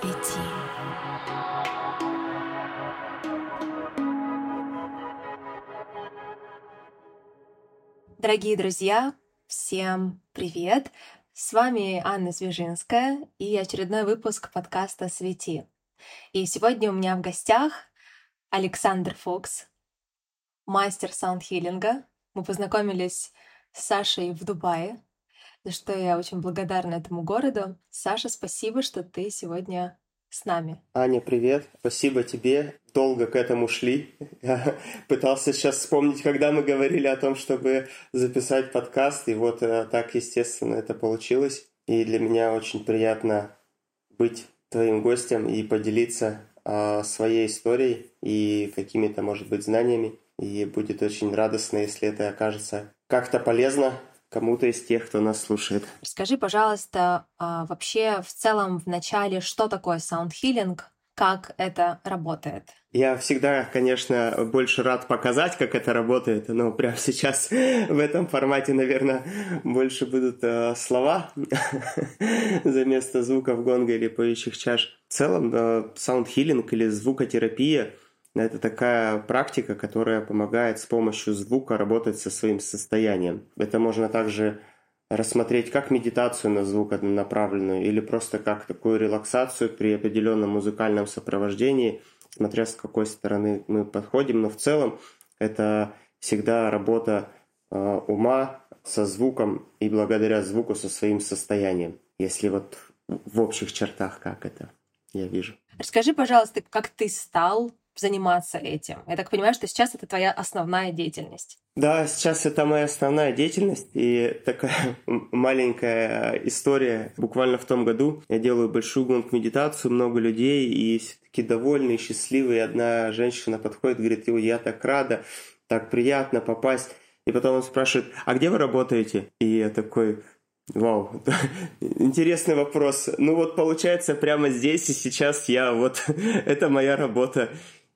Свети. Дорогие друзья, всем привет! С вами Анна Свежинская и очередной выпуск подкаста «Свети». И сегодня у меня в гостях Александр Фокс, мастер саундхиллинга. Мы познакомились с Сашей в Дубае, за что я очень благодарна этому городу. Саша, спасибо, что ты сегодня с нами. Аня, привет. Спасибо тебе. Долго к этому шли. Я пытался сейчас вспомнить, когда мы говорили о том, чтобы записать подкаст, и вот э, так, естественно, это получилось. И для меня очень приятно быть твоим гостем и поделиться а, своей историей и какими-то, может быть, знаниями. И будет очень радостно, если это окажется как-то полезно кому-то из тех, кто нас слушает. Расскажи, пожалуйста, а, вообще в целом в начале, что такое саундхиллинг, как это работает? Я всегда, конечно, больше рад показать, как это работает, но прямо сейчас в этом формате, наверное, больше будут э, слова за место звуков гонга или поющих чаш. В целом, э, саундхиллинг или звукотерапия — это такая практика, которая помогает с помощью звука работать со своим состоянием. Это можно также рассмотреть как медитацию на звук направленную или просто как такую релаксацию при определенном музыкальном сопровождении, смотря с какой стороны мы подходим. Но в целом это всегда работа э, ума со звуком и благодаря звуку со своим состоянием. Если вот в общих чертах как это я вижу. Расскажи, пожалуйста, как ты стал заниматься этим? Я так понимаю, что сейчас это твоя основная деятельность. Да, сейчас это моя основная деятельность и такая маленькая история. Буквально в том году я делаю большую гонку медитацию, много людей и все таки довольные, счастливые. Одна женщина подходит, говорит, я так рада, так приятно попасть. И потом он спрашивает, а где вы работаете? И я такой, Вау, интересный вопрос. Ну вот получается прямо здесь и сейчас я, вот это моя работа.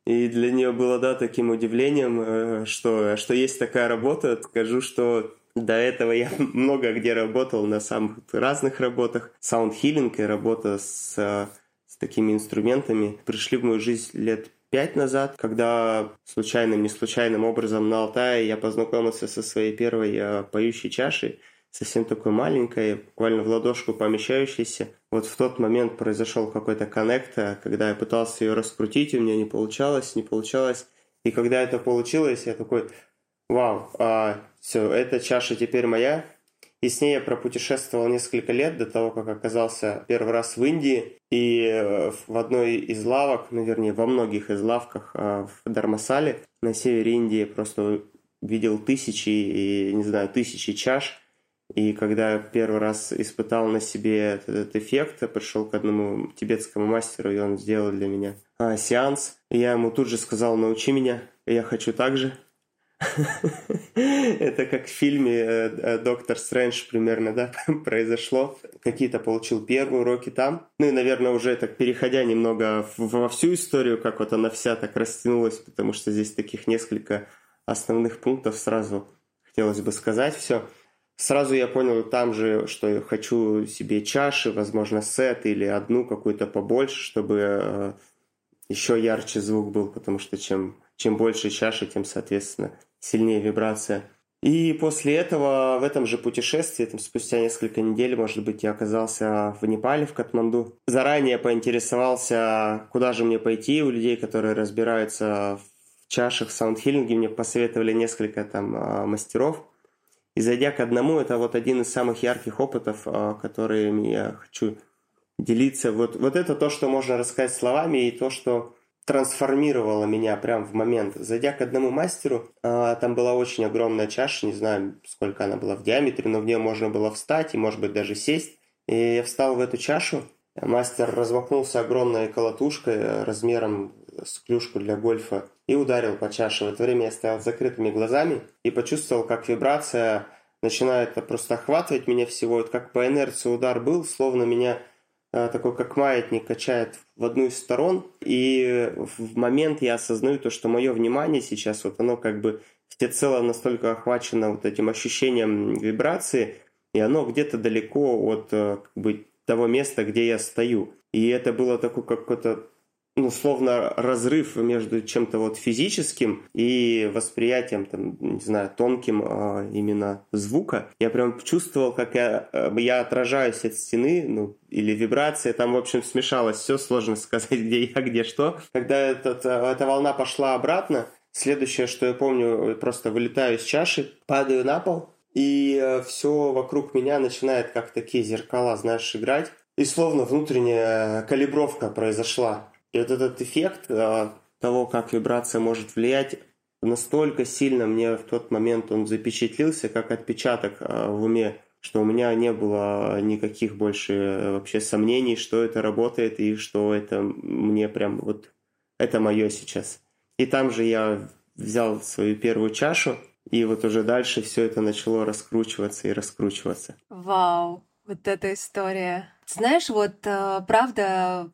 И для нее было, да, таким удивлением, э, что, что есть такая работа. Скажу, что до этого я много где работал на самых разных работах. Саундхиллинг и работа с, с такими инструментами пришли в мою жизнь лет пять назад, когда случайным, не случайным образом на Алтае я познакомился со своей первой э, поющей чашей – совсем такой маленькой, буквально в ладошку помещающейся. Вот в тот момент произошел какой-то коннект, а когда я пытался ее раскрутить, у меня не получалось, не получалось. И когда это получилось, я такой, вау, а, все, эта чаша теперь моя. И с ней я пропутешествовал несколько лет до того, как оказался первый раз в Индии. И э, в одной из лавок, ну, вернее, во многих из лавках а, в Дармасале на севере Индии просто видел тысячи, и, не знаю, тысячи чаш – и когда первый раз испытал на себе этот, эффект, я пришел к одному тибетскому мастеру, и он сделал для меня а, сеанс. И я ему тут же сказал, научи меня, я хочу так же. Это как в фильме э, э, «Доктор Стрэндж» примерно, да, произошло. Какие-то получил первые уроки там. Ну и, наверное, уже так переходя немного во всю историю, как вот она вся так растянулась, потому что здесь таких несколько основных пунктов сразу хотелось бы сказать все. Сразу я понял там же, что я хочу себе чаши, возможно, сет или одну какую-то побольше, чтобы э, еще ярче звук был, потому что чем, чем больше чаши, тем, соответственно, сильнее вибрация. И после этого в этом же путешествии, там, спустя несколько недель, может быть, я оказался в Непале, в Катманду. Заранее поинтересовался, куда же мне пойти. У людей, которые разбираются в чашах, саундхиллинге, мне посоветовали несколько там э, мастеров – и зайдя к одному, это вот один из самых ярких опытов, а, которыми я хочу делиться. Вот, вот это то, что можно рассказать словами, и то, что трансформировало меня прямо в момент. Зайдя к одному мастеру, а, там была очень огромная чаша, не знаю, сколько она была в диаметре, но в нее можно было встать и, может быть, даже сесть. И я встал в эту чашу, мастер размахнулся огромной колотушкой э, размером с клюшку для гольфа и ударил по чаше. В это время я стоял с закрытыми глазами и почувствовал, как вибрация начинает просто охватывать меня всего. Вот как по инерции удар был, словно меня э, такой как маятник качает в одну из сторон. И в момент я осознаю то, что мое внимание сейчас, вот оно как бы всецело настолько охвачено вот этим ощущением вибрации, и оно где-то далеко от э, как бы, того места, где я стою. И это было такой какой-то ну, словно разрыв между чем-то вот физическим и восприятием, там, не знаю, тонким а, именно звука. Я прям чувствовал, как я, э, я отражаюсь от стены, ну, или вибрация, там, в общем, смешалось все, сложно сказать, где я, где что. Когда этот, э, эта волна пошла обратно, следующее, что я помню, просто вылетаю из чаши, падаю на пол, и э, все вокруг меня начинает как такие зеркала, знаешь, играть. И словно внутренняя калибровка произошла. И вот этот эффект а, того, как вибрация может влиять, настолько сильно мне в тот момент он запечатлился, как отпечаток а, в уме, что у меня не было никаких больше э, вообще сомнений, что это работает и что это мне прям вот это мое сейчас. И там же я взял свою первую чашу, и вот уже дальше все это начало раскручиваться и раскручиваться. Вау, вот эта история. Знаешь, вот э, правда,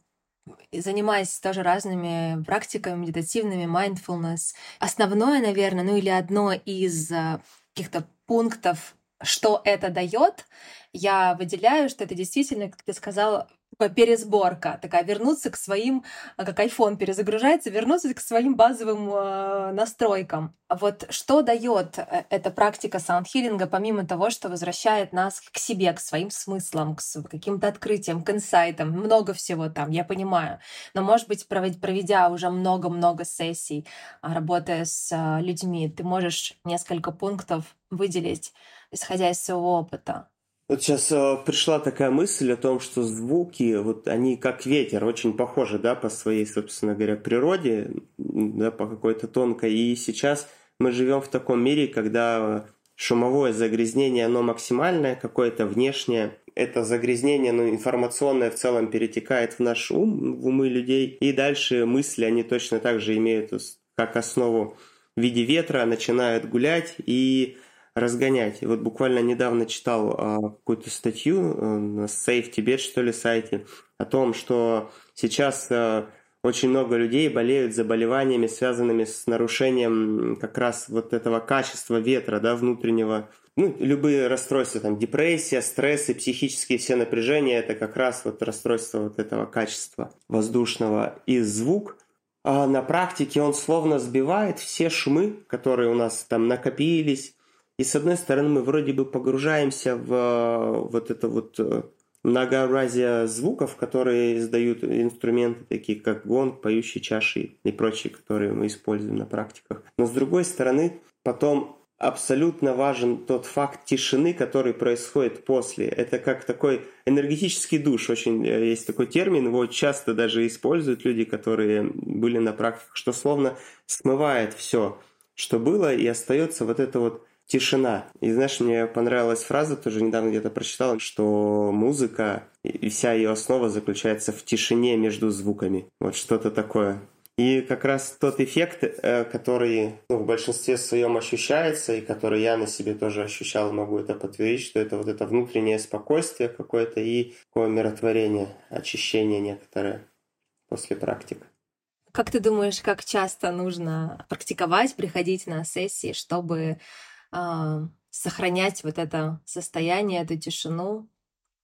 занимаясь тоже разными практиками медитативными, mindfulness. Основное, наверное, ну или одно из э, каких-то пунктов, что это дает, я выделяю, что это действительно, как ты сказала, пересборка, такая вернуться к своим, а, как iPhone перезагружается, вернуться к своим базовым э, настройкам. Вот что дает э, эта практика саундхиллинга, помимо того, что возвращает нас к себе, к своим смыслам, к каким-то открытиям, к инсайтам, много всего там, я понимаю. Но, может быть, проведя уже много-много сессий, а, работая с людьми, ты можешь несколько пунктов выделить, исходя из своего опыта. Вот сейчас э, пришла такая мысль о том, что звуки, вот они как ветер, очень похожи, да, по своей, собственно говоря, природе, да, по какой-то тонкой. И сейчас мы живем в таком мире, когда шумовое загрязнение, оно максимальное, какое-то внешнее. Это загрязнение, ну, информационное в целом перетекает в наш ум, в умы людей. И дальше мысли, они точно так же имеют как основу в виде ветра, начинают гулять и разгонять. И вот буквально недавно читал а, какую-то статью а, на Safe Tibet, что ли, сайте, о том, что сейчас а, очень много людей болеют заболеваниями, связанными с нарушением как раз вот этого качества ветра, да, внутреннего. Ну, любые расстройства, там, депрессия, стрессы, психические все напряжения, это как раз вот расстройство вот этого качества воздушного. И звук, а на практике он словно сбивает все шумы, которые у нас там накопились, и с одной стороны мы вроде бы погружаемся в э, вот это вот э, многообразие звуков, которые издают инструменты, такие как гонг, поющие чаши и прочие, которые мы используем на практиках. Но с другой стороны, потом абсолютно важен тот факт тишины, который происходит после. Это как такой энергетический душ. Очень э, есть такой термин, его часто даже используют люди, которые были на практиках, что словно смывает все, что было, и остается вот это вот тишина. И знаешь, мне понравилась фраза, тоже недавно где-то прочитал, что музыка и вся ее основа заключается в тишине между звуками. Вот что-то такое. И как раз тот эффект, э, который ну, в большинстве своем ощущается, и который я на себе тоже ощущал, могу это подтвердить, что это вот это внутреннее спокойствие какое-то и такое миротворение, очищение некоторое после практик. Как ты думаешь, как часто нужно практиковать, приходить на сессии, чтобы а, сохранять вот это состояние, эту тишину,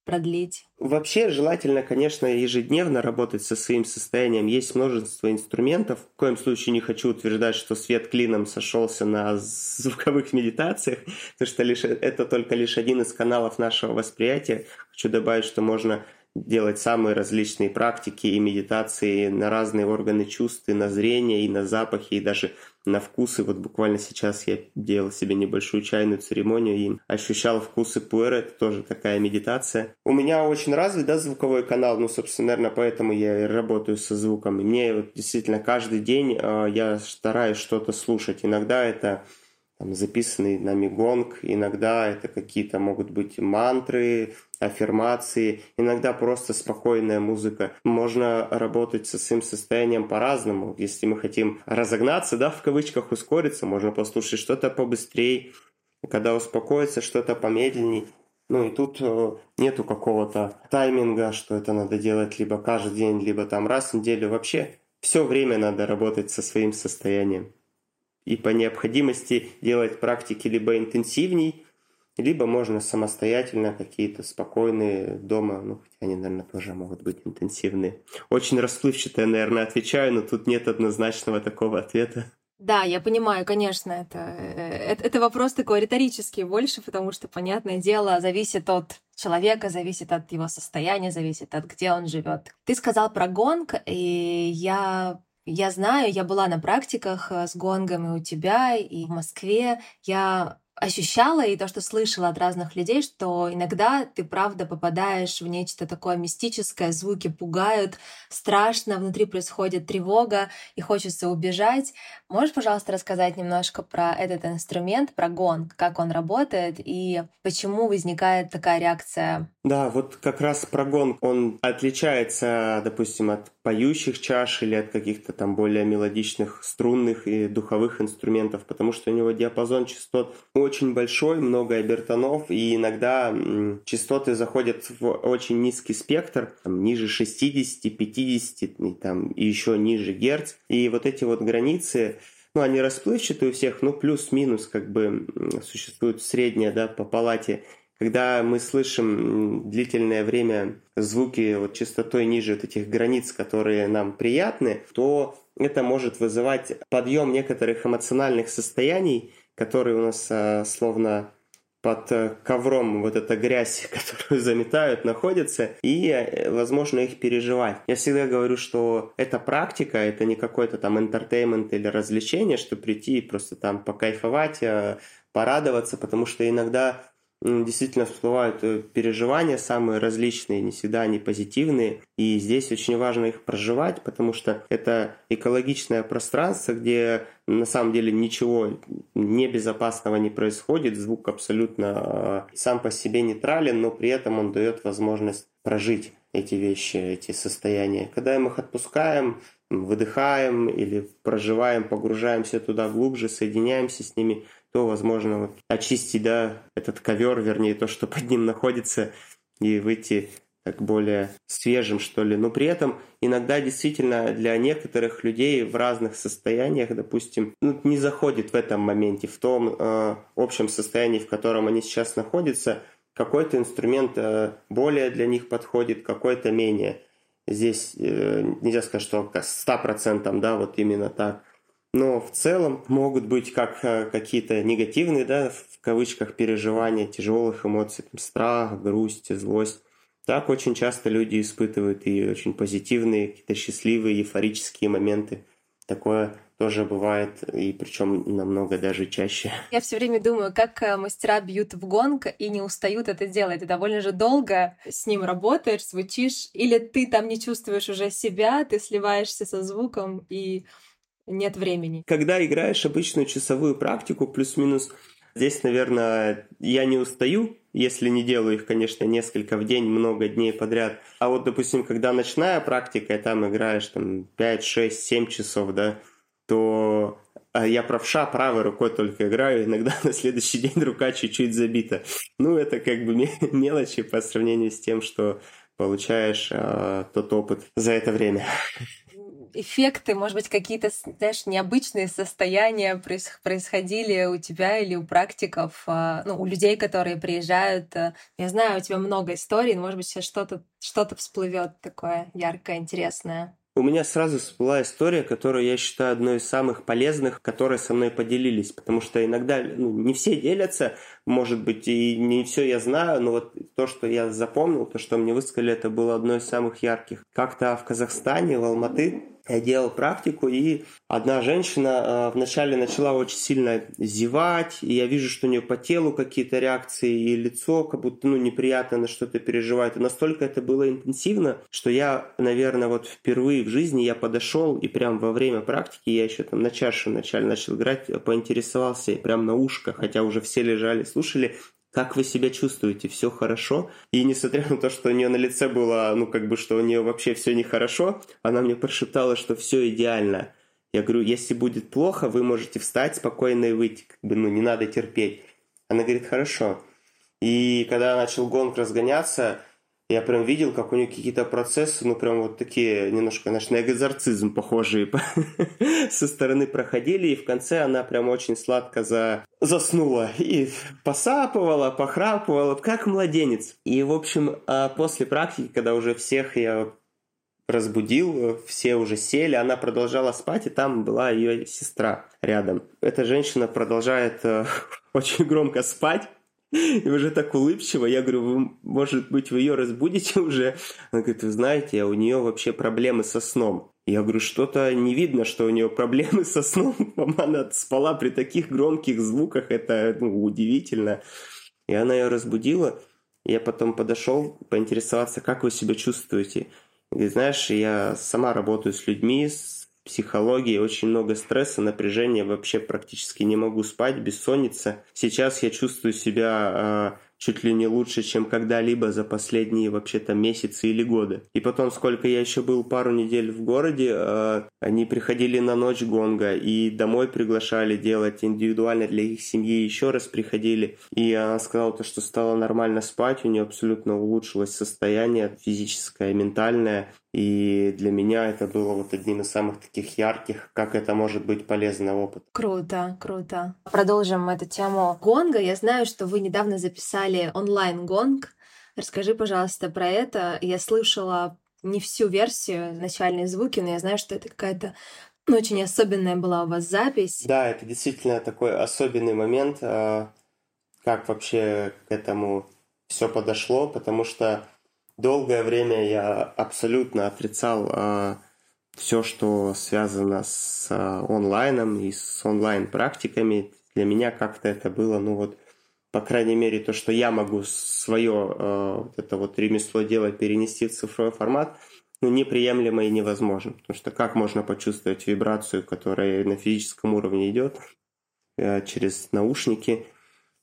продлить? Вообще желательно, конечно, ежедневно работать со своим состоянием. Есть множество инструментов. В коем случае не хочу утверждать, что свет клином сошелся на звуковых медитациях, потому что лишь, это только лишь один из каналов нашего восприятия. Хочу добавить, что можно делать самые различные практики и медитации на разные органы чувств, и на зрение, и на запахи, и даже на вкусы. Вот буквально сейчас я делал себе небольшую чайную церемонию и ощущал вкусы пуэра. Это тоже такая медитация. У меня очень развит да, звуковой канал, ну, собственно, наверное, поэтому я и работаю со звуком. И мне вот действительно каждый день э, я стараюсь что-то слушать. Иногда это там, записанный нами гонг, иногда это какие-то могут быть мантры, аффирмации, иногда просто спокойная музыка. Можно работать со своим состоянием по-разному. Если мы хотим разогнаться, да, в кавычках ускориться, можно послушать что-то побыстрее, когда успокоиться, что-то помедленней. Ну и тут э, нету какого-то тайминга, что это надо делать либо каждый день, либо там раз в неделю. Вообще все время надо работать со своим состоянием. И по необходимости делать практики либо интенсивней, либо можно самостоятельно какие-то спокойные дома, ну, хотя они, наверное, тоже могут быть интенсивные. Очень расплывчато я, наверное, отвечаю, но тут нет однозначного такого ответа. Да, я понимаю, конечно, это, э, это, это вопрос такой риторический больше, потому что, понятное дело, зависит от человека, зависит от его состояния, зависит от где он живет. Ты сказал про гонг, и я я знаю, я была на практиках э, с гонгом и у тебя, и в Москве. Я ощущала и то, что слышала от разных людей, что иногда ты правда попадаешь в нечто такое мистическое, звуки пугают, страшно, внутри происходит тревога и хочется убежать. Можешь, пожалуйста, рассказать немножко про этот инструмент, про гонг, как он работает и почему возникает такая реакция? Да, вот как раз про гонг, он отличается, допустим, от поющих чаш или от каких-то там более мелодичных струнных и духовых инструментов, потому что у него диапазон частот очень большой, много обертонов, и иногда частоты заходят в очень низкий спектр, там, ниже 60, 50 и, там, и еще ниже герц. И вот эти вот границы, ну, они расплывчатые у всех, ну, плюс-минус, как бы, существует средняя, да, по палате когда мы слышим длительное время звуки вот частотой ниже вот этих границ, которые нам приятны, то это может вызывать подъем некоторых эмоциональных состояний, которые у нас а, словно под э, ковром вот эта грязь, которую заметают, находится, и, э, возможно, их переживать. Я всегда говорю, что это практика, это не какой-то там entertainment или развлечение, что прийти и просто там покайфовать, а, порадоваться, потому что иногда действительно всплывают э, переживания самые различные, не всегда они позитивные. И здесь очень важно их проживать, потому что это экологичное пространство, где на самом деле ничего небезопасного не происходит, звук абсолютно э, сам по себе нейтрален, но при этом он дает возможность прожить эти вещи, эти состояния. Когда мы их отпускаем, выдыхаем или проживаем, погружаемся туда глубже, соединяемся с ними, то, возможно, вот, очистить, да, этот ковер, вернее, то, что под ним находится, и выйти так более свежим, что ли. Но при этом иногда действительно для некоторых людей в разных состояниях, допустим, ну, не заходит в этом моменте, в том э, общем состоянии, в котором они сейчас находятся, какой-то инструмент э, более для них подходит, какой-то менее. Здесь э, нельзя сказать, что 100% да, вот именно так но в целом могут быть как э, какие-то негативные, да, в кавычках, переживания тяжелых эмоций, там, страх, грусть, злость. Так очень часто люди испытывают и очень позитивные, какие-то счастливые, эйфорические моменты. Такое тоже бывает, и причем намного даже чаще. Я все время думаю, как э, мастера бьют в гонг и не устают это делать. Ты довольно же долго с ним работаешь, звучишь, или ты там не чувствуешь уже себя, ты сливаешься со звуком и нет времени. Когда играешь обычную часовую практику, плюс-минус, здесь, наверное, я не устаю, если не делаю их, конечно, несколько в день, много дней подряд. А вот, допустим, когда ночная практика, и там играешь там 5, 6, 7 часов, да, то а я правша, правой рукой только играю, иногда на следующий день рука чуть-чуть забита. Ну, это как бы мелочи по сравнению с тем, что получаешь э, тот опыт за это время эффекты, может быть, какие-то, знаешь, необычные состояния происходили у тебя или у практиков, а, ну, у людей, которые приезжают. Э, я знаю, у тебя много историй, но, может быть, сейчас что-то что всплывет такое яркое, интересное. У меня сразу всплыла история, которую я считаю одной из самых полезных, которые со мной поделились, потому что иногда ну, не все делятся, может быть, и не все я знаю, но вот то, что я запомнил, то, что мне высказали, это было одно из самых ярких. Как-то в Казахстане, в Алматы, я делал практику, и одна женщина э, вначале начала очень сильно зевать, и я вижу, что у нее по телу какие-то реакции, и лицо как будто ну, неприятно на что-то переживает. И настолько это было интенсивно, что я, наверное, вот впервые в жизни я подошел, и прям во время практики, я еще там на чаше вначале начал играть, поинтересовался, и прям на ушко, хотя уже все лежали, слушали, как вы себя чувствуете, все хорошо. И несмотря на то, что у нее на лице было, ну, как бы, что у нее вообще все нехорошо, она мне прошептала, что все идеально. Я говорю, если будет плохо, вы можете встать спокойно и выйти, как бы, ну, не надо терпеть. Она говорит, хорошо. И когда начал гонг разгоняться, Я прям видел, как у нее какие-то процессы, ну, прям вот такие, немножко, знаешь, на экзорцизм похожие со стороны проходили, и в конце она прям очень сладко за... заснула и посапывала, похрапывала, как младенец. И, в общем, а после практики, когда уже всех я разбудил, все уже сели, она продолжала спать, и там была ее сестра рядом. Эта женщина продолжает э, очень громко спать, и уже так улыбчиво. Я говорю, вы, может быть, вы ее разбудите уже? Она говорит, вы знаете, у нее вообще проблемы со сном. Я говорю, что-то не видно, что у нее проблемы со сном. Она спала при таких громких звуках, это ну, удивительно. И она ее разбудила. Я потом подошел поинтересоваться, как вы себя чувствуете. И знаешь, я сама работаю с людьми, с психологии, очень много стресса, напряжения, вообще практически не могу спать, бессонница. Сейчас я чувствую себя э, чуть ли не лучше, чем когда-либо за последние вообще-то месяцы или годы. И потом, сколько я еще был пару недель в городе, э, они приходили на ночь гонга и домой приглашали делать индивидуально для их семьи, еще раз приходили. И она сказала то, что стало нормально спать, у нее абсолютно улучшилось состояние физическое, ментальное. И для меня это было вот одним из самых таких ярких, как это может быть полезный опыт. Круто, круто. Продолжим эту тему гонга. Я знаю, что вы недавно записали онлайн-гонг. Расскажи, пожалуйста, про это. Я слышала не всю версию, начальные звуки, но я знаю, что это какая-то ну, очень особенная была у вас запись. Да, это действительно такой особенный момент, а, как вообще к этому все подошло, потому что Долгое время я абсолютно отрицал э, все, что связано с э, онлайном и с онлайн-практиками. Для меня как-то это было, ну вот, по крайней мере, то, что я могу свое э, вот это вот ремесло делать, перенести в цифровой формат, ну, неприемлемо и невозможно. Потому что как можно почувствовать вибрацию, которая на физическом уровне идет э, через наушники –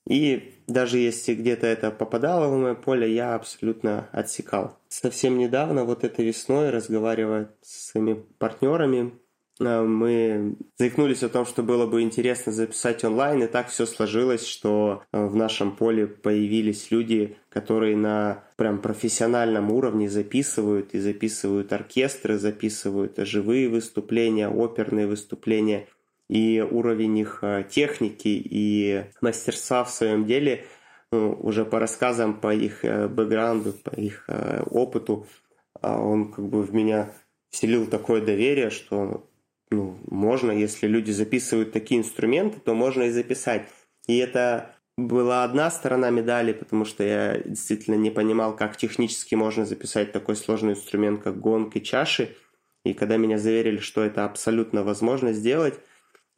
и даже если где-то это попадало в мое поле, я абсолютно отсекал. Совсем недавно, вот этой весной, разговаривая с своими партнерами, э, мы заикнулись о том, что было бы интересно записать онлайн, и так все сложилось, что э, в нашем поле появились люди, которые на прям профессиональном уровне записывают, и записывают оркестры, записывают живые выступления, оперные выступления – и уровень их э, техники и мастерства в своем деле ну, уже по рассказам, по их э, бэкграунду, по их э, опыту, а он как бы в меня вселил такое доверие, что ну, можно, если люди записывают такие инструменты, то можно и записать. И это была одна сторона медали, потому что я действительно не понимал, как технически можно записать такой сложный инструмент, как гонки чаши. И когда меня заверили, что это абсолютно возможно сделать,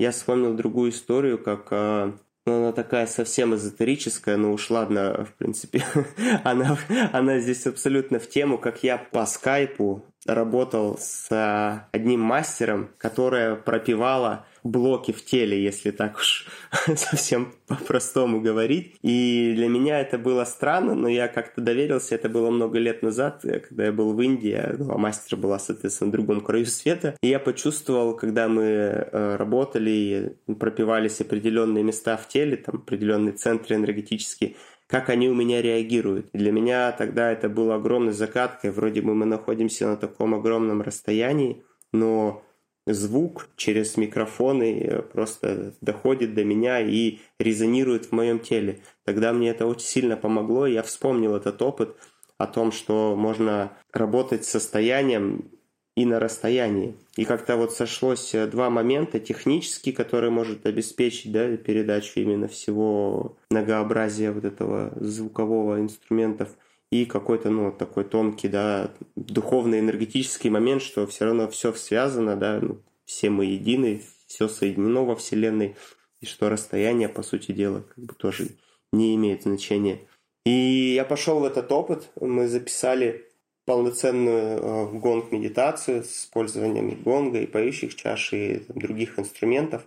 я вспомнил другую историю, как а, ну, она такая совсем эзотерическая, но уж ладно, в принципе, она, она здесь абсолютно в тему, как я по скайпу работал с а, одним мастером, которая пропивала блоки в теле, если так уж совсем по-простому говорить. И для меня это было странно, но я как-то доверился. Это было много лет назад, когда я был в Индии, ну, а мастер была, соответственно, в другом краю света. И я почувствовал, когда мы э, работали и пропивались определенные места в теле, там определенные центры энергетические, как они у меня реагируют. для меня тогда это было огромной загадкой. Вроде бы мы находимся на таком огромном расстоянии, но звук через микрофоны э, просто доходит до меня и резонирует в моем теле. Тогда мне это очень сильно помогло, я вспомнил этот опыт о том, что можно работать с состоянием и на расстоянии. И как-то вот сошлось э, два момента технические, которые может обеспечить да, передачу именно всего многообразия вот этого звукового инструментов и какой-то, ну, такой тонкий, да, духовный, энергетический момент, что все равно все связано, да, ну, все мы едины, все соединено во Вселенной, и что расстояние, по сути дела, как бы тоже не имеет значения. И я пошел в этот опыт, мы записали полноценную э, гонг-медитацию с использованием гонга и поющих чаш и там, других инструментов.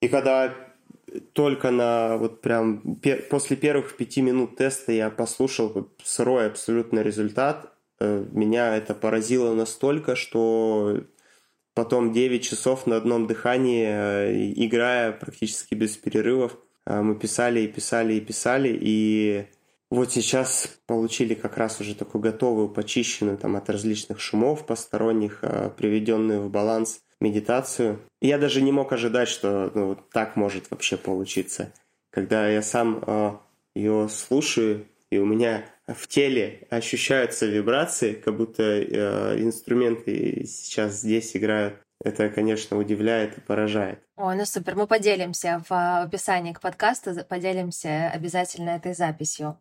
И когда только на вот прям пер, после первых пяти минут теста я послушал сырой абсолютно результат. Э, меня это поразило настолько, что потом 9 часов на одном дыхании, э, играя практически без перерывов, мы писали и писали и писали, и вот сейчас получили как раз уже такую готовую, почищенную там от различных шумов посторонних, э, приведенную в баланс медитацию. я даже не мог ожидать, что ну, так может вообще получиться. Когда я сам э, ее слушаю, и у меня в теле ощущаются вибрации, как будто э, инструменты сейчас здесь играют. Это, конечно, удивляет и поражает. Ой, ну супер, мы поделимся в описании к подкасту, поделимся обязательно этой записью.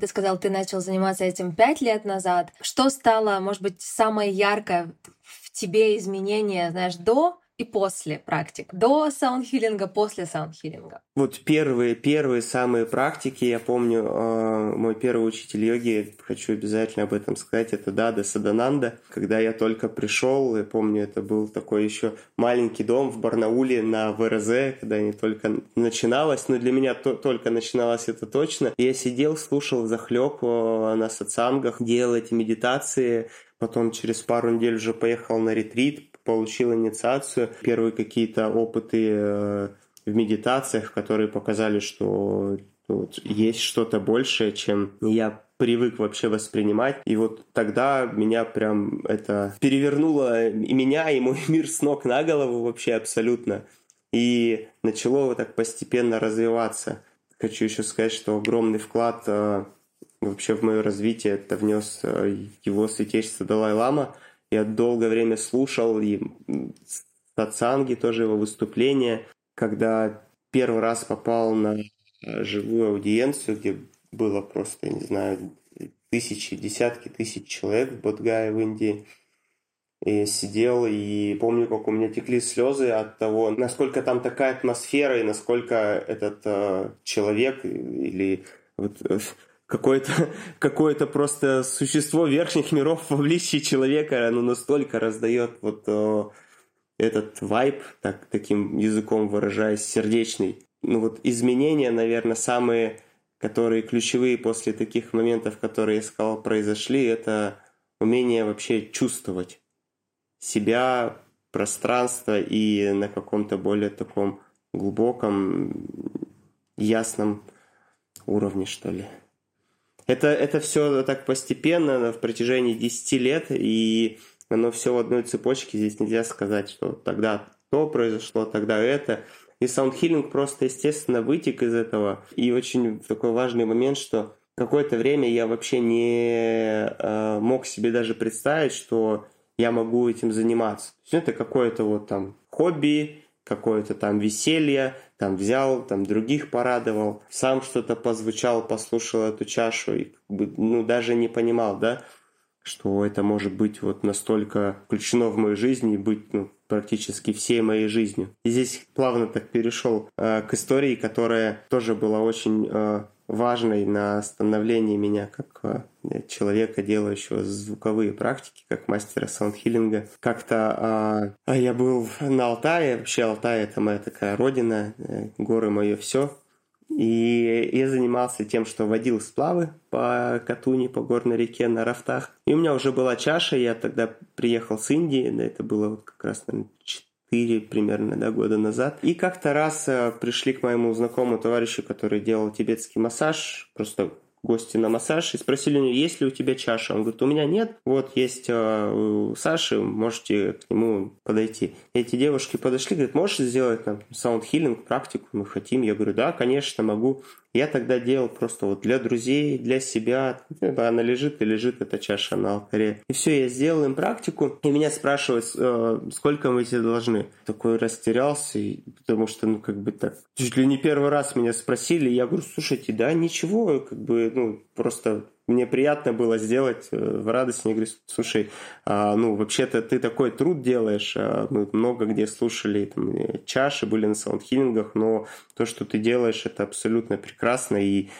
Ты сказал, ты начал заниматься этим пять лет назад. Что стало, может быть, самое яркое в тебе изменение, знаешь, до и после практик. До саундхиллинга, после саундхиллинга. Вот первые, первые самые практики, я помню, э, мой первый учитель йоги, хочу обязательно об этом сказать, это Дада Садананда. Когда я только пришел, я помню, это был такой еще маленький дом в Барнауле на ВРЗ, когда не только начиналось, но для меня то, только начиналось это точно. Я сидел, слушал захлеб э, на сатсангах, делал эти медитации, Потом через пару недель уже поехал на ретрит, получил инициацию. Первые какие-то опыты э, в медитациях, которые показали, что вот, есть что-то большее, чем я привык вообще воспринимать. И вот тогда меня прям это перевернуло и меня, и мой мир с ног на голову вообще абсолютно. И начало вот так постепенно развиваться. Хочу еще сказать, что огромный вклад э, вообще в мое развитие это внес э, его святейшество Далай-Лама. Я долгое время слушал и сатсанги, тоже его выступления. Когда первый раз попал на живую аудиенцию, где было просто, я не знаю, тысячи, десятки тысяч человек в Бодгае в Индии. И я сидел и помню, как у меня текли слезы от того, насколько там такая атмосфера и насколько этот э, человек или вот, э, какое-то какое просто существо верхних миров в обличии человека, оно настолько раздает вот о, этот вайб, так, таким языком выражаясь, сердечный. Ну вот изменения, наверное, самые, которые ключевые после таких моментов, которые я сказал, произошли, это умение вообще чувствовать себя, пространство и на каком-то более таком глубоком, ясном уровне, что ли. Это, это все так постепенно, в протяжении 10 лет, и оно все в одной цепочке. Здесь нельзя сказать, что тогда то произошло, тогда это. И саундхиллинг просто, естественно, вытек из этого. И очень такой важный момент, что какое-то время я вообще не э, мог себе даже представить, что я могу этим заниматься. Это какое-то вот там хобби, какое-то там веселье, там взял, там других порадовал, сам что-то позвучал, послушал эту чашу и ну, даже не понимал, да, что это может быть вот настолько включено в мою жизнь и быть ну, практически всей моей жизнью. И здесь плавно так перешел э, к истории, которая тоже была очень э, важной на становление меня как э, человека, делающего звуковые практики, как мастера саундхиллинга. Как-то э, я был на Алтае, вообще Алтай — это моя такая родина, э, горы — мое все. И я занимался тем, что водил сплавы по Катуни, по горной реке на рафтах. И у меня уже была чаша, я тогда приехал с Индии, это было вот как раз, наверное, 4 примерно да, года назад. И как-то раз э, пришли к моему знакомому товарищу, который делал тибетский массаж, просто гости на массаж и спросили у него, есть ли у тебя чаша. Он говорит, у меня нет, вот есть э, у Саши, можете к нему подойти. Эти девушки подошли, говорят, можешь сделать там саунд-хиллинг, практику, мы хотим. Я говорю, да, конечно, могу. Я тогда делал просто вот для друзей, для себя. Она лежит и лежит, эта чаша на алтаре. И все, я сделал им практику. И меня спрашивают, э, сколько мы тебе должны. Такой растерялся, потому что, ну, как бы так, чуть ли не первый раз меня спросили. Я говорю, слушайте, да, ничего, как бы, ну, просто мне приятно было сделать э, в радости. Мне говорят, слушай, а, ну, вообще-то ты такой труд делаешь. А, мы много где слушали, там, чаши были на саундхиллингах, но то, что ты делаешь, это абсолютно прекрасно. И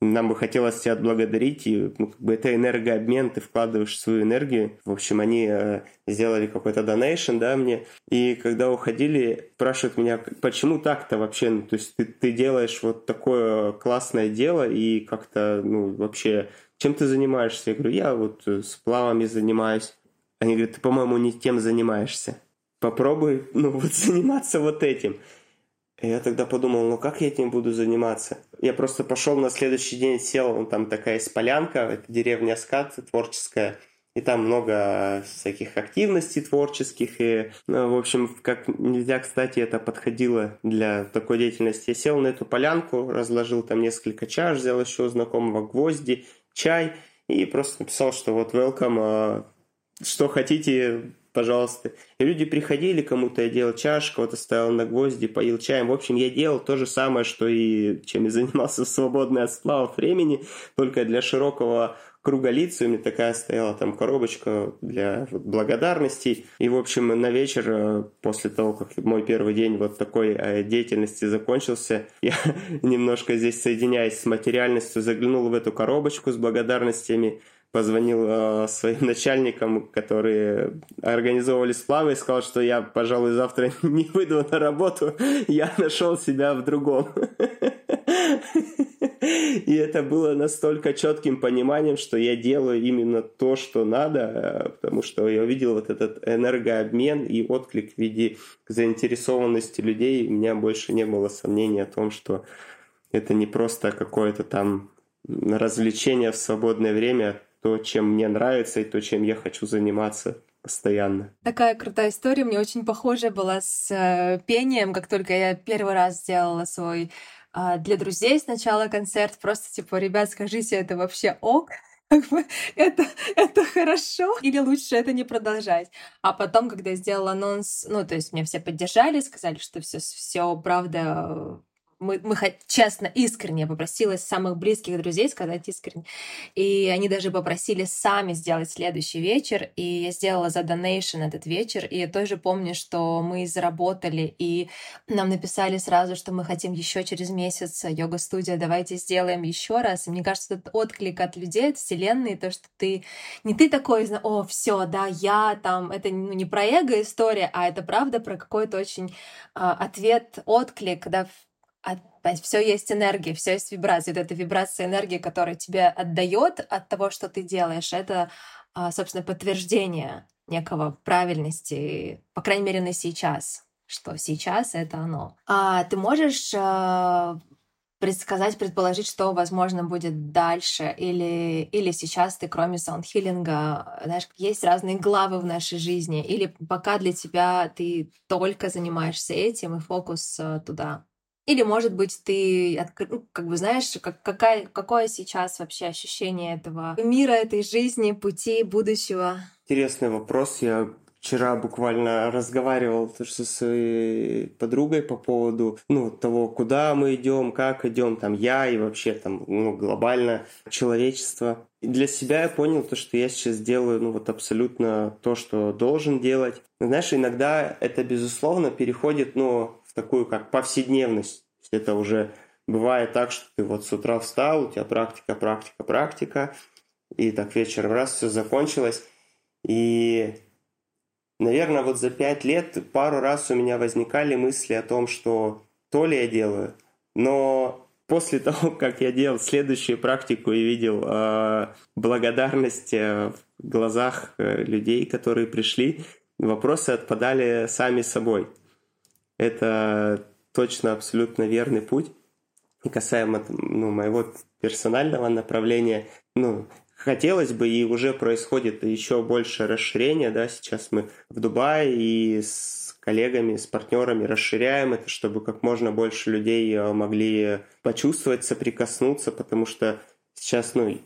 нам бы хотелось тебя отблагодарить, и ну, как бы это энергообмен, ты вкладываешь свою энергию. В общем, они э, сделали какой-то донейшн, да, мне. И когда уходили, спрашивают меня, почему так-то вообще? Ну, то есть ты, ты делаешь вот такое классное дело, и как-то, ну, вообще чем ты занимаешься? Я говорю, я вот э, с плавами занимаюсь. Они говорят, ты, по-моему, не тем занимаешься. Попробуй, ну, вот заниматься вот этим. Я тогда подумал, ну как я этим буду заниматься? Я просто пошел на следующий день, сел, там такая есть полянка, это деревня Скат творческая, и там много всяких активностей творческих, и, ну, в общем, как нельзя, кстати, это подходило для такой деятельности. Я сел на эту полянку, разложил там несколько чаш, взял еще у знакомого гвозди, чай, и просто написал, что вот welcome, а, что хотите, пожалуйста. И люди приходили, кому-то я делал чашку, кого-то ставил на гвозди, поил чаем. В общем, я делал то же самое, что и чем я занимался в свободное от сплавов времени, только для широкого круга лиц, у меня такая стояла там коробочка для благодарностей. И, в общем, на вечер, э, после того, как мой первый день вот такой э, деятельности закончился, я немножко здесь, соединяясь с материальностью, заглянул в эту коробочку с благодарностями, позвонил э, своим начальникам, которые организовывали сплавы, и сказал, что я, пожалуй, завтра не выйду на работу, я нашел себя в другом. И это было настолько четким пониманием, что я делаю именно то, что надо, э, потому что я увидел вот этот энергообмен и отклик в виде заинтересованности людей. У меня больше не было сомнений о том, что это не просто какое-то там развлечение в свободное время, то, чем мне нравится и то, чем я хочу заниматься постоянно. Такая крутая история, мне очень похожая была с э, пением, как только я первый раз сделала свой э, для друзей сначала концерт, просто типа, ребят, скажите, это вообще ок? Это, это хорошо или лучше это не продолжать. А потом, когда я сделала анонс, ну, то есть меня все поддержали, сказали, что все, все правда мы, мы честно, искренне попросила самых близких друзей сказать искренне. И они даже попросили сами сделать следующий вечер. И я сделала за донейшн этот вечер. И я тоже помню, что мы заработали, и нам написали сразу, что мы хотим еще через месяц йога-студия, давайте сделаем еще раз. И мне кажется, этот отклик от людей, от вселенной, то, что ты не ты такой, о, все, да, я там, это ну, не про эго история, а это правда про какой-то очень а, ответ, отклик, да, все есть энергия, все есть вибрация. Вот эта вибрация энергии, которая тебе отдает от того, что ты делаешь, это, а, собственно, подтверждение некого правильности, по крайней мере, на сейчас, что сейчас это оно. А ты можешь а, предсказать, предположить, что, возможно, будет дальше, или, или сейчас ты, кроме саундхиллинга, знаешь, есть разные главы в нашей жизни, или пока для тебя ты только занимаешься этим и фокус а, туда? Или, может быть, ты ну, как бы знаешь, как, какая, какое сейчас вообще ощущение этого мира, этой жизни, пути будущего? Интересный вопрос. Я вчера буквально разговаривал со своей подругой по поводу ну, того, куда мы идем, как идем, там я и вообще там ну, глобально человечество. И для себя я понял то, что я сейчас делаю ну вот абсолютно то, что должен делать. Знаешь, иногда это безусловно переходит ну такую как повседневность. Это уже бывает так, что ты вот с утра встал, у тебя практика, практика, практика, и так вечером раз все закончилось. И, наверное, вот за пять лет пару раз у меня возникали мысли о том, что то ли я делаю, но после того, как я делал следующую практику и видел э, благодарность в глазах э, людей, которые пришли, вопросы отпадали сами собой. Это точно абсолютно верный путь. И касаемо ну, моего персонального направления, ну, хотелось бы, и уже происходит еще больше расширения, да, сейчас мы в Дубае и с коллегами, с партнерами расширяем это, чтобы как можно больше людей э, могли почувствовать, соприкоснуться, потому что сейчас, ну,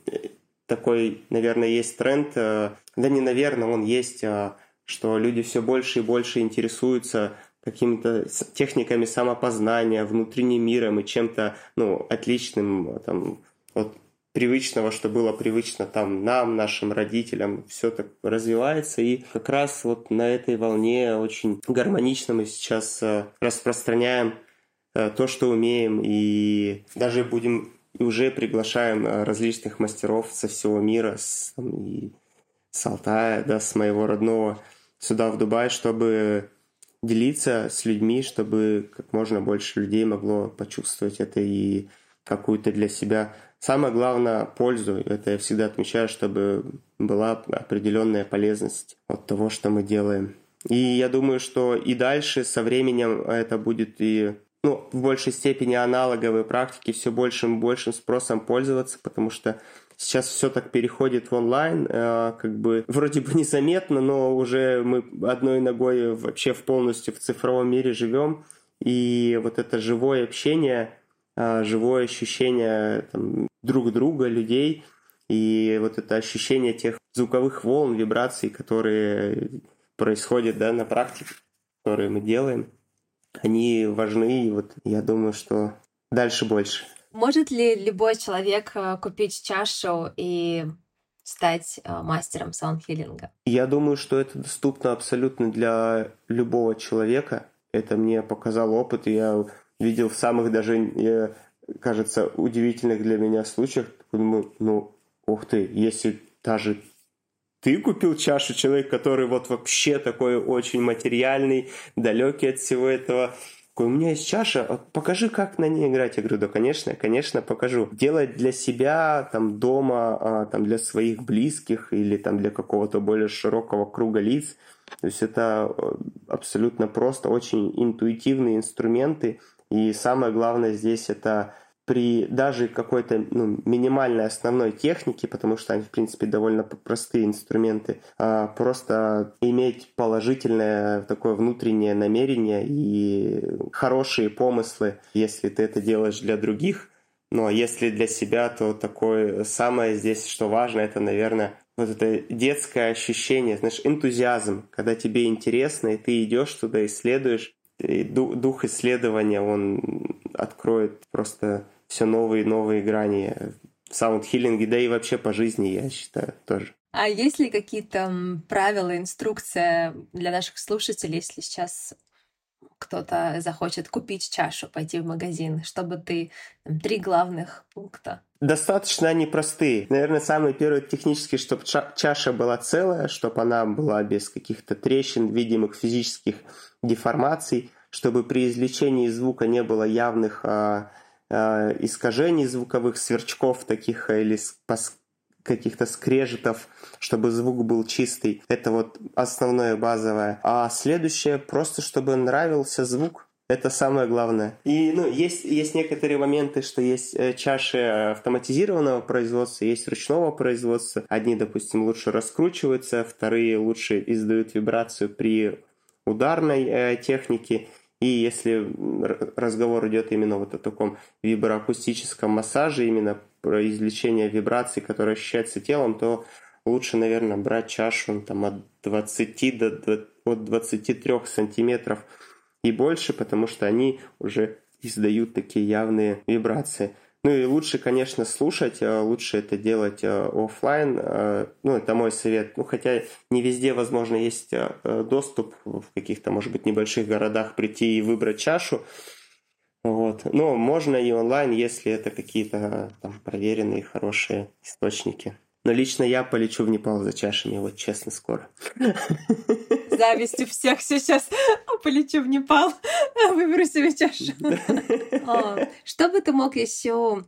такой, наверное, есть тренд, э, да не наверное, он есть, а что люди все больше и больше интересуются какими-то техниками самопознания, внутренним миром и чем-то ну, отличным там, от привычного, что было привычно там нам, нашим родителям, все так развивается. И как раз вот на этой волне очень гармонично мы сейчас э, распространяем э, то, что умеем, и даже будем и уже приглашаем э, различных мастеров со всего мира, с, там, и с Алтая, да, с моего родного сюда в Дубай, чтобы делиться с людьми, чтобы как можно больше людей могло почувствовать это и какую-то для себя самое главное пользу. Это я всегда отмечаю, чтобы была определенная полезность от того, что мы делаем. И я думаю, что и дальше со временем это будет и ну, в большей степени аналоговые практики все большим и большим спросом пользоваться, потому что сейчас все так переходит в онлайн, э, как бы вроде бы незаметно, но уже мы одной ногой вообще в полностью в цифровом мире живем, и вот это живое общение, э, живое ощущение там, друг друга, людей, и вот это ощущение тех звуковых волн, вибраций, которые происходят да, на практике, которые мы делаем, они важны, и вот я думаю, что дальше больше. Может ли любой человек э, купить чашу и стать э, мастером саундхиллинга? Я думаю, что это доступно абсолютно для любого человека. Это мне показал опыт, и я видел в самых даже, э, кажется, удивительных для меня случаях. Думаю, ну, ух ты, если даже ты купил чашу, человек, который вот вообще такой очень материальный, далекий от всего этого. У меня есть чаша, покажи, как на ней играть. Я говорю, да, конечно, конечно, покажу. Делать для себя, там, дома, а, там, для своих близких или там для какого-то более широкого круга лиц. То есть это э, абсолютно просто, очень интуитивные инструменты. И самое главное здесь это при даже какой-то ну, минимальной основной технике, потому что они, в принципе, довольно простые инструменты, а просто иметь положительное такое внутреннее намерение и хорошие помыслы, если ты это делаешь для других. Ну а если для себя, то такое самое здесь, что важно, это, наверное, вот это детское ощущение, знаешь, энтузиазм, когда тебе интересно, и ты идешь туда, исследуешь, и дух исследования, он откроет просто все новые и новые грани в саунд-хиллинге, да и вообще по жизни, я считаю, тоже. А есть ли какие-то правила, инструкция для наших слушателей, если сейчас кто-то захочет купить чашу, пойти в магазин, чтобы ты там, три главных пункта? Достаточно они простые. Наверное, самый первый технический, чтобы чаша была целая, чтобы она была без каких-то трещин, видимых физических деформаций, чтобы при извлечении звука не было явных а, искажений звуковых, сверчков таких или каких-то скрежетов, чтобы звук был чистый. Это вот основное базовое. А следующее просто, чтобы нравился звук. Это самое главное. И ну, есть, есть некоторые моменты, что есть э, чаши автоматизированного производства, есть ручного производства. Одни, допустим, лучше раскручиваются, вторые лучше издают вибрацию при ударной э, технике. И если разговор идет именно вот о таком виброакустическом массаже, именно про извлечение вибраций, которые ощущаются телом, то лучше, наверное, брать чашу там, от 20 до от 23 сантиметров и больше, потому что они уже издают такие явные вибрации. Ну и лучше, конечно, слушать, а лучше это делать а, офлайн. А, ну, это мой совет. Ну, хотя не везде, возможно, есть доступ в каких-то, может быть, небольших городах прийти и выбрать чашу. Вот. Но можно и онлайн, если это какие-то там проверенные, хорошие источники. Но лично я полечу в Непал за чашами, вот честно, скоро. Завистью всех сейчас полечу в Непал, выберу себе чашу. А, что бы ты мог еще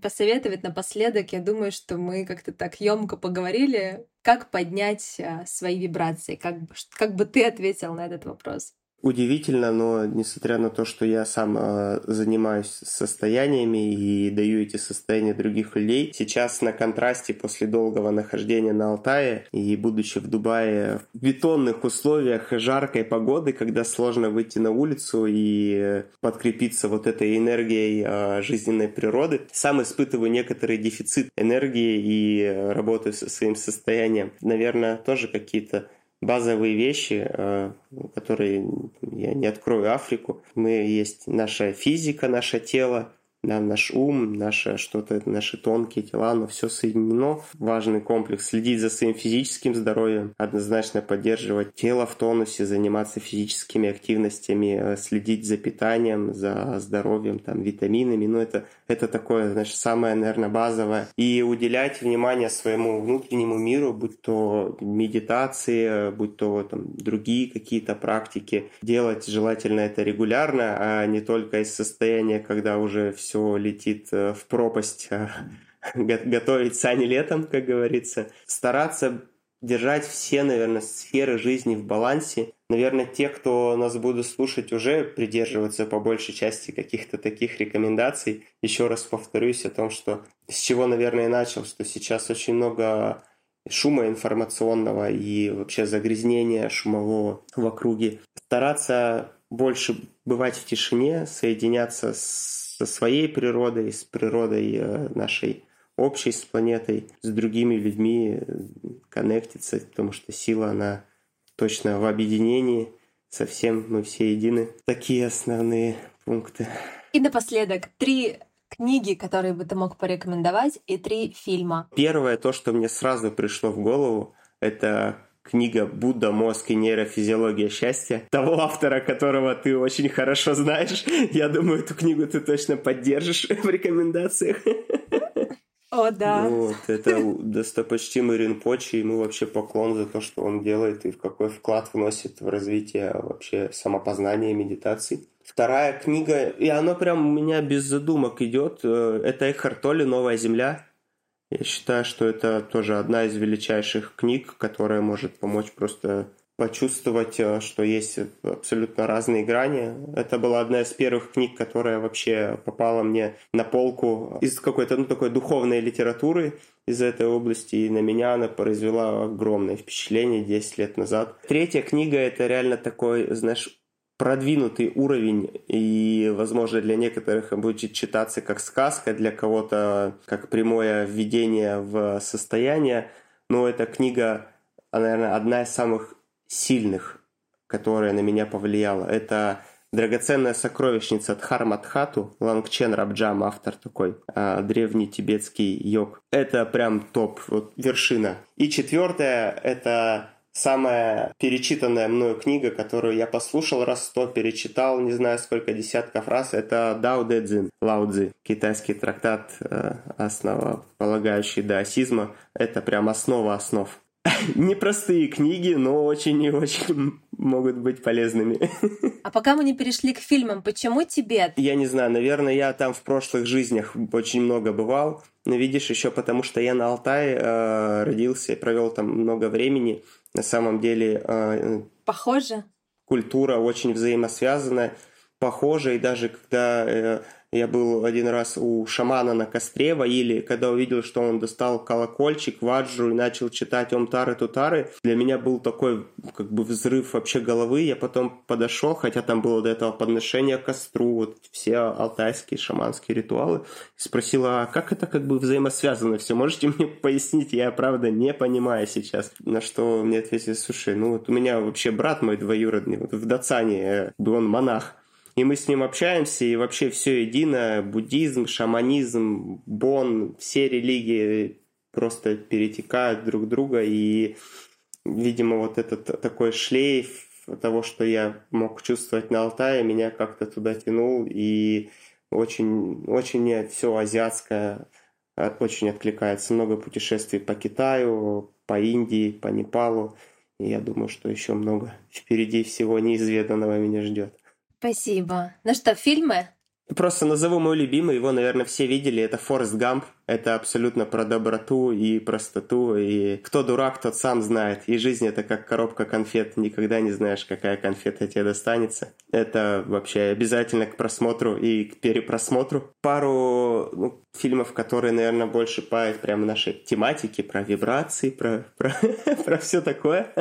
посоветовать напоследок? Я думаю, что мы как-то так емко поговорили. Как поднять а, свои вибрации? Как, как бы ты ответил на этот вопрос? Удивительно, но несмотря на то, что я сам э, занимаюсь состояниями и даю эти состояния других людей, сейчас на контрасте после долгого нахождения на Алтае и будучи в Дубае в бетонных условиях жаркой погоды, когда сложно выйти на улицу и подкрепиться вот этой энергией э, жизненной природы, сам испытываю некоторый дефицит энергии и работаю со своим состоянием. Наверное, тоже какие-то базовые вещи, э, которые я не открою Африку. Мы есть наша физика, наше тело, да, наш ум, наше что-то, наши тонкие тела, оно все соединено. Важный комплекс. Следить за своим физическим здоровьем, однозначно поддерживать тело в тонусе, заниматься физическими активностями, э, следить за питанием, за здоровьем, там, витаминами. Ну, это, это такое, значит, самое, наверное, базовое. И уделять внимание своему внутреннему миру, будь то медитации, будь то там, другие какие-то практики. Делать желательно это регулярно, а не только из состояния, когда уже все все летит э, в пропасть, э, готовить сани летом, как говорится. Стараться держать все, наверное, сферы жизни в балансе. Наверное, те, кто нас будут слушать, уже придерживаются по большей части каких-то таких рекомендаций. Еще раз повторюсь о том, что с чего, наверное, и начал, что сейчас очень много шума информационного и вообще загрязнения шумового в округе. Стараться больше бывать в тишине, соединяться со своей природой, с природой э, нашей общей с планетой, с другими людьми, э, коннектиться, потому что сила, она точно в объединении, совсем мы все едины. Такие основные пункты. И напоследок, три книги, которые бы ты мог порекомендовать, и три фильма. Первое, то, что мне сразу пришло в голову, это книга «Будда, мозг и нейрофизиология счастья», того автора, которого ты очень хорошо знаешь. Я думаю, эту книгу ты точно поддержишь в рекомендациях. О, да. Вот, это достопочтимый Ринпочи, ему вообще поклон за то, что он делает и в какой вклад вносит в развитие вообще самопознания медитации. Вторая книга, и она прям у меня без задумок идет, э, это Эхарт Толли «Новая земля». Я считаю, что это тоже одна из величайших книг, которая может помочь просто почувствовать, э, что есть абсолютно разные грани. Это была одна из первых книг, которая вообще попала мне на полку из какой-то ну, такой духовной литературы из этой области, и на меня она произвела огромное впечатление 10 лет назад. Третья книга — это реально такой, знаешь, продвинутый уровень, и, возможно, для некоторых будет читаться как сказка, для кого-то как прямое введение в состояние, но эта книга, наверное, одна из самых сильных, которая на меня повлияла. Это драгоценная сокровищница Дхарматхату, Лангчен Рабджам, автор такой, а, древний тибетский йог. Это прям топ, вот вершина. И четвертое, это самая перечитанная мною книга, которую я послушал раз сто, перечитал, не знаю сколько десятков раз, это Дао Дэ Цзин, Лао Цзи, китайский трактат, э, основополагающий даосизма. Это прям основа основ. Непростые книги, но очень и очень могут быть полезными. А пока мы не перешли к фильмам, почему Тибет? Я не знаю, наверное, я там в прошлых жизнях очень много бывал. Но видишь, еще потому что я на Алтае э, родился и провел там много времени. На самом деле... Э, Похоже? Культура очень взаимосвязана. Похоже, и даже когда... Э, я был один раз у шамана на костре или когда увидел, что он достал колокольчик, ваджу и начал читать омтары тутары. Для меня был такой как бы взрыв вообще головы. Я потом подошел, хотя там было до этого подношение к костру, вот все алтайские шаманские ритуалы. И спросил, а как это как бы взаимосвязано все? Можете мне пояснить? Я правда не понимаю сейчас. На что мне ответили, слушай, ну вот у меня вообще брат мой двоюродный, вот в Дацане, он монах и мы с ним общаемся, и вообще все едино, буддизм, шаманизм, бон, все религии просто перетекают друг друга, и, видимо, вот этот такой шлейф того, что я мог чувствовать на Алтае, меня как-то туда тянул, и очень, очень все азиатское очень откликается. Много путешествий по Китаю, по Индии, по Непалу. И я думаю, что еще много впереди всего неизведанного меня ждет. Спасибо. Ну что, фильмы? Просто назову мой любимый, его, наверное, все видели, это Форест Гамп. Это абсолютно про доброту и простоту, и кто дурак, тот сам знает. И жизнь это как коробка конфет, никогда не знаешь, какая конфета тебе достанется. Это вообще обязательно к просмотру и к перепросмотру. Пару ну, фильмов, которые, наверное, больше пают прямо нашей тематике, про вибрации, про, про, про все такое.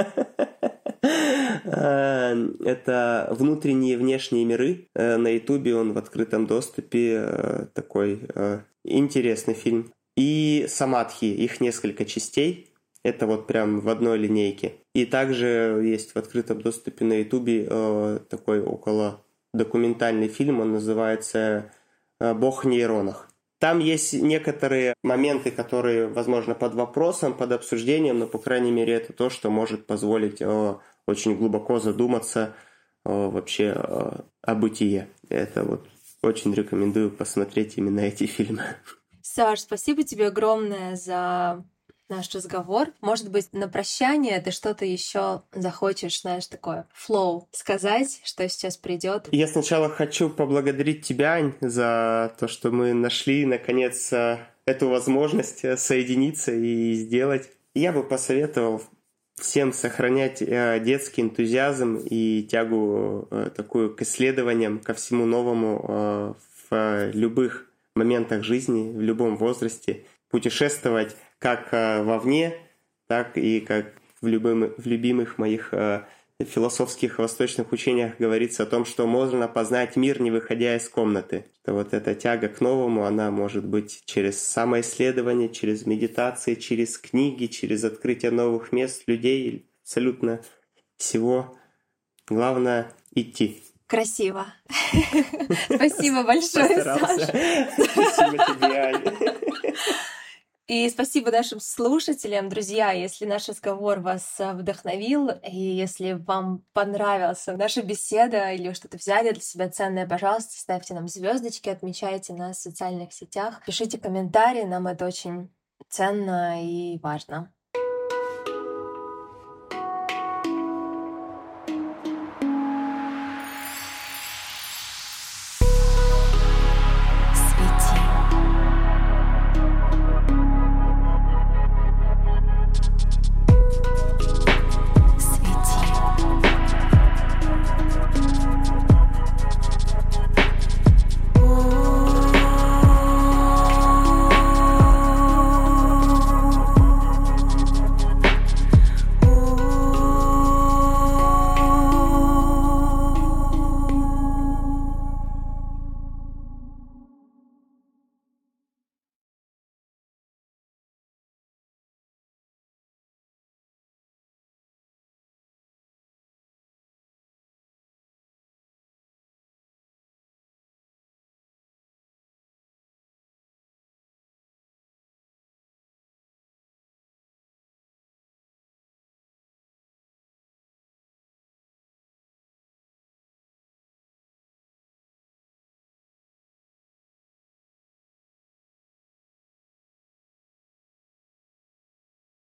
А, это внутренние и внешние миры. Э, на Ютубе он в открытом доступе э, такой э, интересный фильм. И Самадхи, их несколько частей. Это вот прям в одной линейке. И также есть в открытом доступе на Ютубе такой около документальный фильм, он называется «Бог в нейронах». Там есть некоторые моменты, которые, возможно, под вопросом, под обсуждением, но, по крайней мере, это то, что может позволить очень глубоко задуматься вообще о бытие. Это вот очень рекомендую посмотреть именно эти фильмы. Саш, спасибо тебе огромное за наш разговор. Может быть, на прощание ты что-то еще захочешь, знаешь, такое флоу сказать, что сейчас придет. Я сначала хочу поблагодарить тебя, Ань, за то, что мы нашли наконец эту возможность соединиться и сделать. Я бы посоветовал всем сохранять э, детский энтузиазм и тягу э, такую к исследованиям, ко всему новому э, в любых моментах жизни, в любом возрасте, путешествовать как вовне, так и как в, любым, в любимых моих философских восточных учениях говорится о том, что можно познать мир, не выходя из комнаты. То вот эта тяга к новому, она может быть через самоисследование, через медитации, через книги, через открытие новых мест, людей, абсолютно всего. Главное — идти. Красиво. Спасибо большое, Саша. Спасибо тебе, Аня. И спасибо нашим слушателям, друзья, если наш разговор вас э, вдохновил, и если вам понравилась наша беседа или что-то взяли для себя ценное, пожалуйста, ставьте нам звездочки, отмечайте нас в социальных сетях, пишите комментарии, нам это очень ценно и важно.